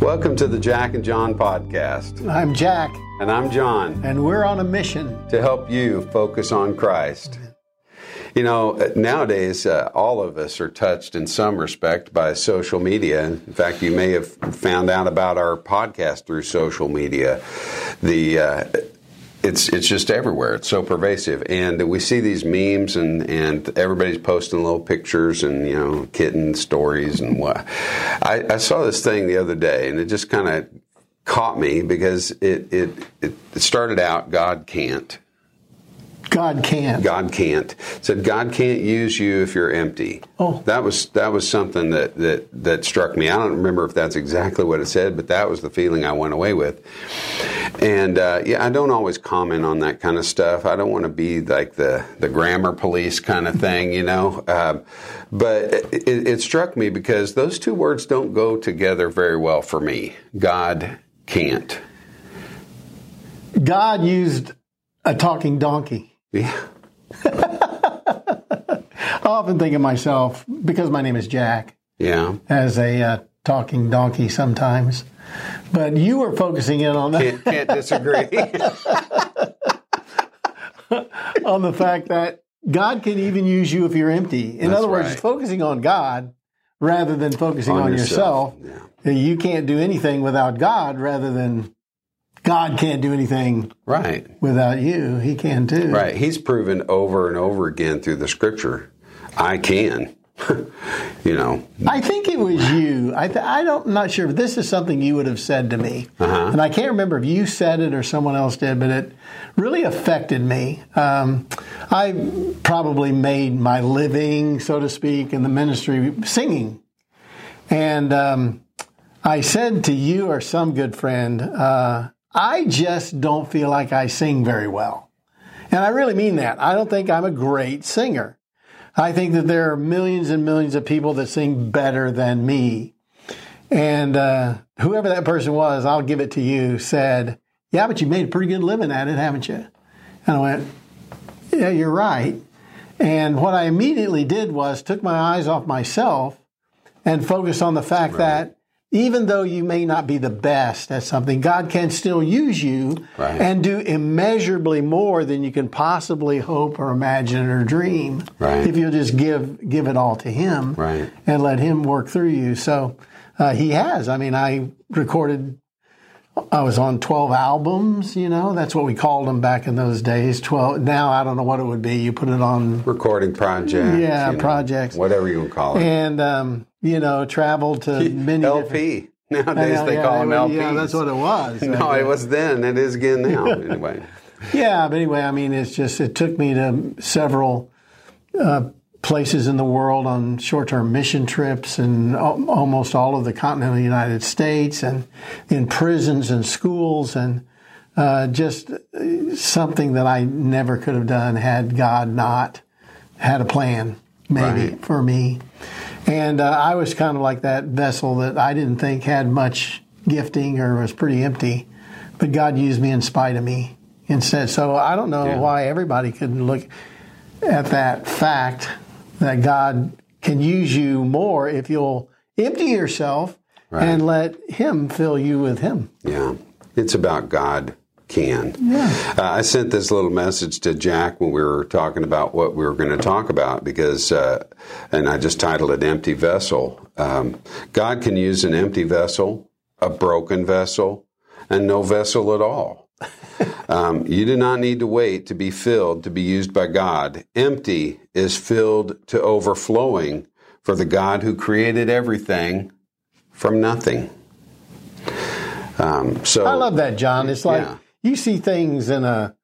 Welcome to the Jack and John podcast. I'm Jack, And I'm John and we're on a mission. to help you focus on Christ. You know, nowadays, uh, all of us are touched in some respect by social media. In fact, you may have found out about our podcast through social media. The uh, it's it's just everywhere. It's so pervasive, and we see these memes, and and everybody's posting little pictures and you know kitten stories and what. I, I saw this thing the other day, and it just kind of caught me because it, it it started out God can't. God can't. God can't. It said God can't use you if you're empty. Oh. that was that was something that that that struck me. I don't remember if that's exactly what it said, but that was the feeling I went away with. And uh, yeah, I don't always comment on that kind of stuff. I don't want to be like the the grammar police kind of thing, you know. Um, but it, it struck me because those two words don't go together very well for me. God can't. God used a talking donkey. Yeah. I often think of myself, because my name is Jack, Yeah. as a uh, talking donkey sometimes. But you were focusing in on that, Can't, can't disagree. on the fact that God can even use you if you're empty. In That's other words, right. focusing on God rather than focusing on, yourself. Yeah. You can't do anything without God rather than God can't do anything Right. without you. He can too. Right. He's proven over and over again through the scripture, I can. you know. I think it was you. I th- I don't, I'm not sure if this is something you would have said to me, Uh-huh. and I can't remember if you said it or someone else did, but it really affected me. Um, I probably made my living, so to speak, in the ministry singing, and um, I said to you or some good friend, uh, I just don't feel like I sing very well, and I really mean that. I don't think I'm a great singer. I think that there are millions and millions of people that sing better than me. And uh, whoever that person was, I'll give it to you, said, Yeah, but you made a pretty good living at it, haven't you? And I went, Yeah, you're right. And what I immediately did was took my eyes off myself and focused on the fact that even though you may not be the best at something, God can still use you Right. and do immeasurably more than you can possibly hope or imagine or dream. Right. If you'll just give give it all to Him Right. and let Him work through you. So uh, He has. I mean, I recorded. I was on twelve albums. You know, that's what we called them back in those days. Twelve. Now I don't know what it would be. You put it on Recording projects. Yeah, you know. Whatever you would call it. and um, you know traveled to many different. LP. Nowadays Yeah, they yeah, call them LPs. Yeah, that's what it was. No, it was then. It is again now. Anyway. Yeah, but anyway, I mean, it's just it took me to several uh, places in the world on short-term mission trips, and almost all of the continental United States, and in prisons and schools, and uh, just uh, something that I never could have done had God not had a plan, maybe Right. for me. And uh, I was kind of like that vessel that I didn't think had much gifting or was pretty empty, but God used me in spite of me instead. So I don't know Yeah. why everybody couldn't look at that fact that God can use you more if you'll empty yourself Right. and let Him fill you with Him. Yeah. It's about God can. Yeah. Uh, I sent this little message to Jack when we were talking about what we were going to talk about because, uh, and I just titled it Empty Vessel. Um, God can use an empty vessel, a broken vessel, and no vessel at all. Um, you do not need to wait to be filled to be used by God. Empty is filled to overflowing for the God who created everything from nothing. Um, so I love that, John. It's like Yeah. you see things in a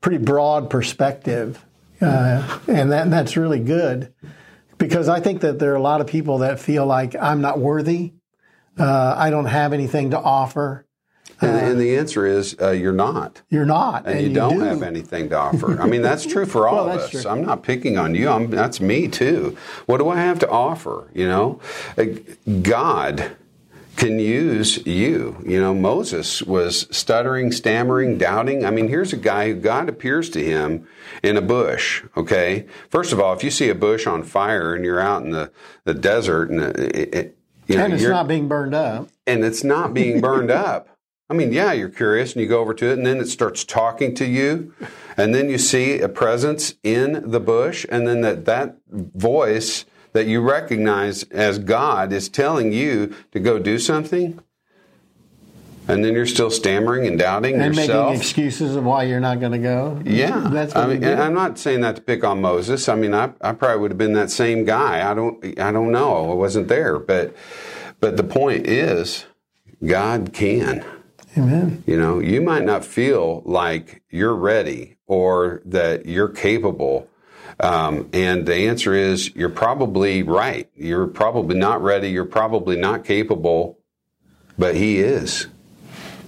pretty broad perspective, uh, and that that's really good because I think that there are a lot of people that feel like I'm not worthy, uh, I don't have anything to offer. And, and the answer is uh, you're not. You're not, And, you, don't do. have anything to offer. I mean, that's true for all Well, of us. true. I'm not picking on you. I'm, that's me too. What do I have to offer? You know, Uh, God can use you. You know, Moses was stuttering, stammering, doubting. I mean, here's a guy who God appears to him in a bush. Okay. First of all, if you see a bush on fire and you're out in the, the desert and it, it, You know, and it's not being burned up. and it's not being burned up. I mean, yeah, you're curious and you go over to it and then it starts talking to you. And then you see a presence in the bush and then that, that voice that you recognize as God is telling you to go do something. And then you're still stammering and doubting And yourself. making excuses of why you're not going to go. Yeah, That's I mean, I'm not saying that to pick on Moses. I mean, I, I probably would have been that same guy. I don't, I don't know. I wasn't there, but, but the point is, God can. Amen. You know, you might not feel like you're ready or that you're capable. Um, and the answer is you're probably right. You're probably not ready. You're probably not capable, but He is.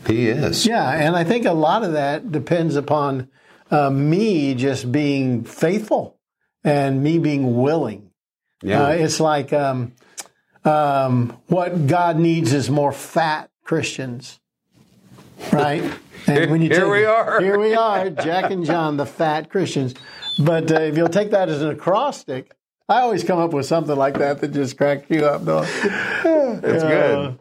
He is. Yeah, and I think a lot of that depends upon uh, me just being faithful and me being willing. Yeah. Uh, it's like um, um, what God needs is more fat Christians, right? And when you Here we are. Here we are, Jack and John, the fat Christians. But uh, if you'll take that as an acrostic, I always come up with something like that that just cracks you up. Though. it's good.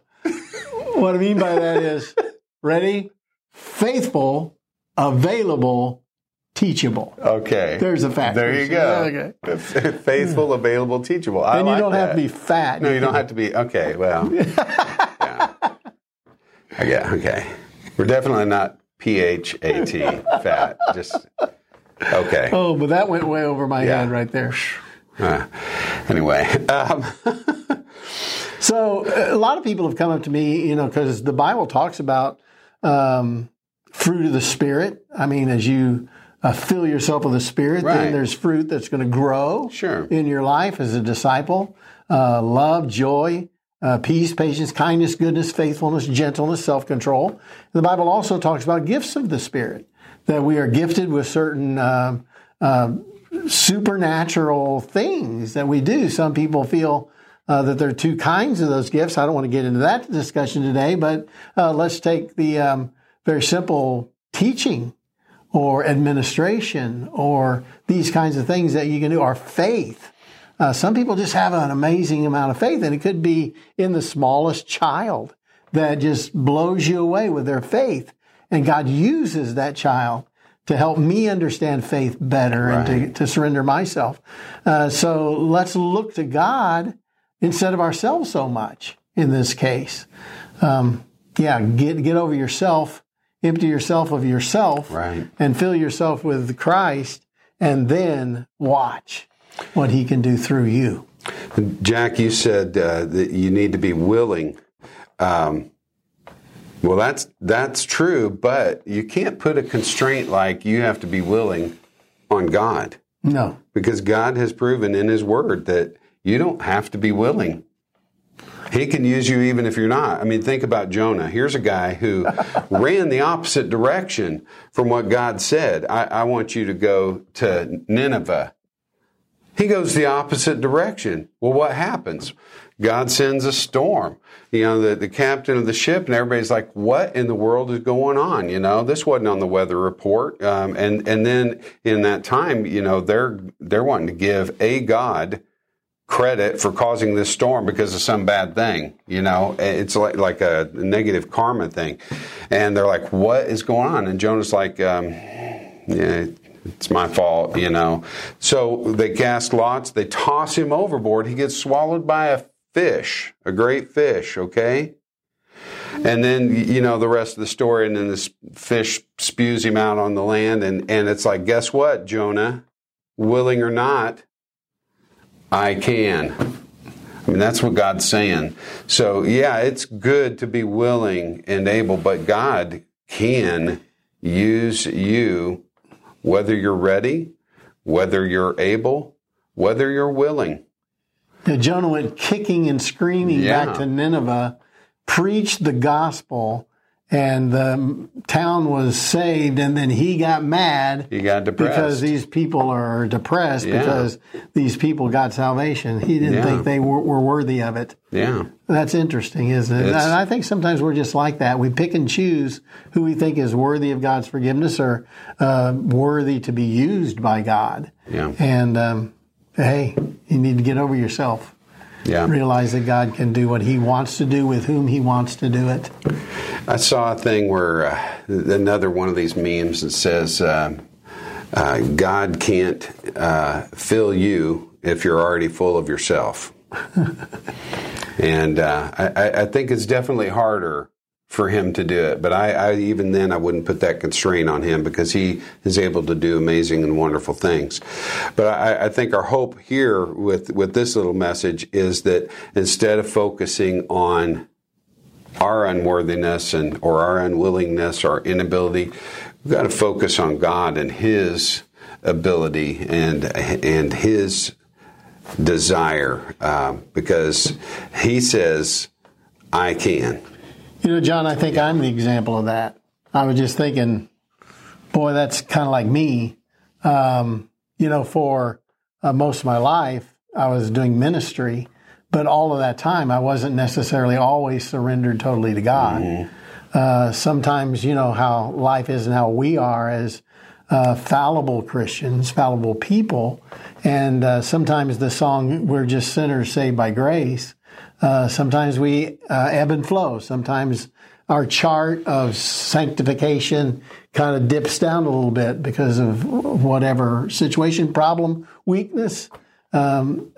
What I mean by that is ready, faithful, available, teachable. Okay. There's a fact. There you go. Okay. Faithful, available, teachable. I And you like don't have to be fat. No, you don't have to be. Okay, well. yeah. Okay, okay. We're definitely not P H A T fat. Just okay. Oh, but that went way over my Yeah. head right there. Uh, anyway, um, So a lot of people have come up to me, you know, because the Bible talks about um, fruit of the Spirit. I mean, as you uh, fill yourself with the Spirit, Right. then there's fruit that's going to grow Sure. in your life as a disciple. Uh, love, joy, uh, peace, patience, kindness, goodness, faithfulness, gentleness, self-control. The Bible also talks about gifts of the Spirit, that we are gifted with certain um uh, supernatural things that we do. Some people feel uh, that there are two kinds of those gifts. I don't want to get into that discussion today, but uh, let's take the um, very simple teaching or administration or these kinds of things that you can do, or faith. Uh, some people just have an amazing amount of faith, and it could be in the smallest child that just blows you away with their faith. And God uses that child to help me understand faith better and to, to surrender myself. Uh, so let's look to God instead of ourselves so much in this case. Um, yeah, get get over yourself, empty yourself of yourself, Right. and fill yourself with Christ, and then watch what He can do through you. Jack, you said uh, that you need to be willing. Um, well, that's that's true, but you can't put a constraint like you have to be willing on God No, because God has proven in His Word that you don't have to be willing. He can use you even if you're not. I mean, think about Jonah. Here's a guy who ran the opposite direction from what God said. I, I want you to go to Nineveh. He goes the opposite direction. Well, what happens? God sends a storm. You know, the, the captain of the ship and everybody's like, what in the world is going on? You know, this wasn't on the weather report. Um, and, and then in that time, you know, they're, they're wanting to give a God credit for causing this storm because of some bad thing. You know, it's like, like a negative karma thing. And they're like, what is going on? And Jonah's like, um, yeah, it's my fault, you know. So they cast lots, they toss him overboard. He gets swallowed by a fish, a great fish, okay? And then, you know, the rest of the story, and then this fish spews him out on the land. And, and it's like, guess what, Jonah? Willing or not, I can. I mean, that's what God's saying. So, yeah, it's good to be willing and able, but God can use you whether you're ready, whether you're able, whether you're willing. Now, Jonah went kicking and screaming Yeah. back to Nineveh, preached the gospel, and the town was saved. And then he got mad He got depressed. because these people are depressed Yeah. because these people got salvation. He didn't Yeah. think they were, were worthy of it. yeah. That's interesting, isn't it? It's- and I think sometimes we're just like that. We pick and choose who we think is worthy of God's forgiveness or uh, worthy to be used by God. Yeah. And um, hey, you need to get over yourself Yeah. Realize that God can do what He wants to do with whom He wants to do it. I saw a thing where uh, another one of these memes that says, uh, uh, God can't uh, fill you if you're already full of yourself. and uh, I, I, think it's definitely harder for him to do it. But I, I, even then I wouldn't put that constraint on him because he is able to do amazing and wonderful things. But I, I, think our hope here with with this little message is that instead of focusing on our unworthiness and or our unwillingness or inability, we've got to focus on God and His ability and and His desire uh, because He says, "I can." You know, John, I think I'm the example of that. I was just thinking, boy, that's kind of like me. Um, you know, for uh, most of my life, I was doing ministry, but all of that time, I wasn't necessarily always surrendered totally to God. Mm-hmm. Uh, sometimes, you know, how life is and how we are as uh, fallible Christians, fallible people. And uh, sometimes the song, We're Just Sinners Saved by Grace, uh, sometimes we uh, ebb and flow. Sometimes our chart of sanctification kind of dips down a little bit because of whatever situation, problem, weakness. Um,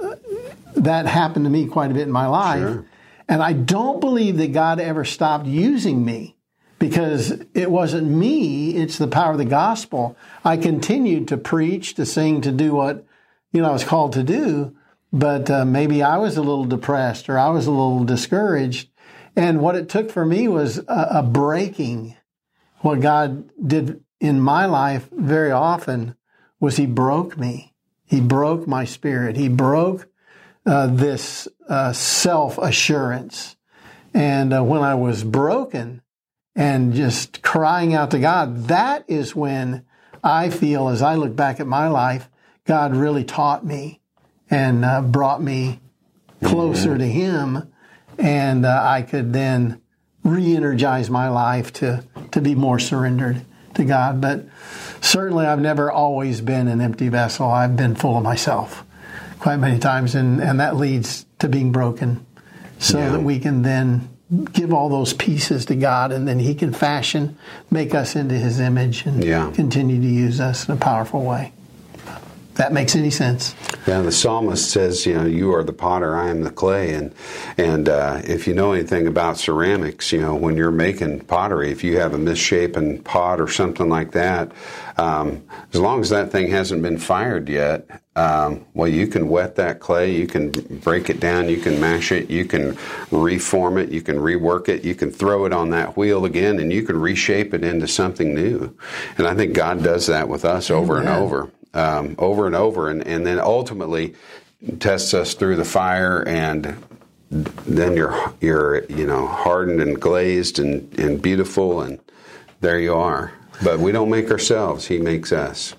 that happened to me quite a bit in my life. Sure. And I don't believe that God ever stopped using me because it wasn't me, it's the power of the gospel. I continued to preach, to sing, to do what you know I was called to do but uh, maybe I was a little depressed or I was a little discouraged. And what it took for me was a, a breaking. What God did in my life very often was He broke me. He broke my spirit. He broke uh, this uh, self assurance. And uh, when I was broken and just crying out to God, that is when I feel, as I look back at my life, God really taught me and uh, brought me closer mm-hmm. to Him, and uh, I could then re-energize my life to to be more surrendered to God. But certainly, I've never always been an empty vessel. I've been full of myself quite many times, and and that leads to being broken, so yeah. that we can then give all those pieces to God, and then He can fashion, make us into His image, and yeah. continue to use us in a powerful way that makes any sense. Yeah, the psalmist says, you know, you are the potter, I am the clay, and and uh, if you know anything about ceramics, you know, when you're making pottery, if you have a misshapen pot or something like that, um, as long as that thing hasn't been fired yet, um, well, you can wet that clay, you can break it down, you can mash it, you can reform it, you can rework it, you can throw it on that wheel again, and you can reshape it into something new. And I think God does that with us over Amen. and over um, over and over, and, and then ultimately tests us through the fire, and then you're you're you know hardened and glazed and, and beautiful, and there you are. But we don't make ourselves; He makes us.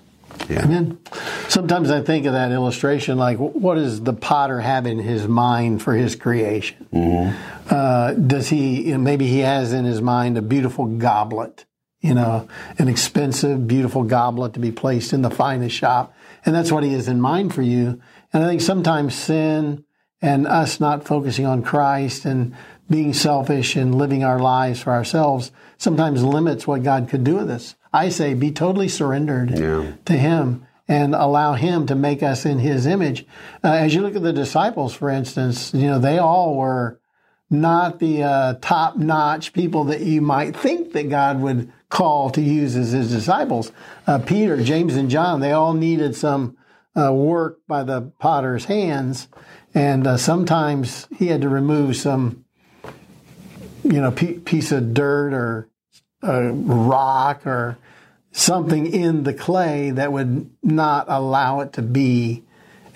Yeah. Amen. Sometimes I think of that illustration like, what does the potter have in his mind for his creation? Mm-hmm. Uh, does he, maybe he has in his mind a beautiful goblet you know, an expensive, beautiful goblet to be placed in the finest shop. And that's what he has in mind for you. And I think sometimes sin and us not focusing on Christ and being selfish and living our lives for ourselves sometimes limits what God could do with us. I say be totally surrendered yeah. to Him and allow Him to make us in His image. Uh, as you look at the disciples, for instance, you know, they all were not the uh, top notch people that you might think that God would call to use as his disciples. Uh, Peter, James, and John, they all needed some uh, work by the potter's hands. And uh, sometimes he had to remove some, you know, p- piece of dirt or a rock or something in the clay that would not allow it to be.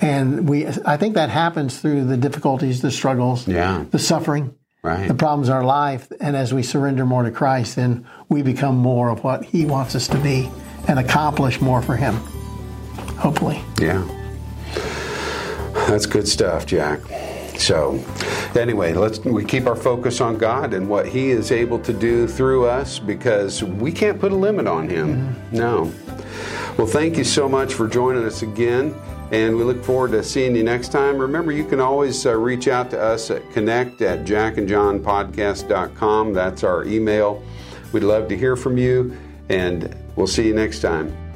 And we, I think that happens through the difficulties, the struggles, yeah. the suffering right. the problems of our life. And as we surrender more to Christ, then we become more of what He wants us to be and accomplish more for Him. Hopefully. Yeah. That's good stuff, Jack. So, anyway, let's we keep our focus on God and what He is able to do through us because we can't put a limit on Him. Mm-hmm. No. Well, thank you so much for joining us again. And we look forward to seeing you next time. Remember, you can always uh, reach out to us at connect at jackandjohnpodcast.com. That's our email. We'd love to hear from you, and we'll see you next time.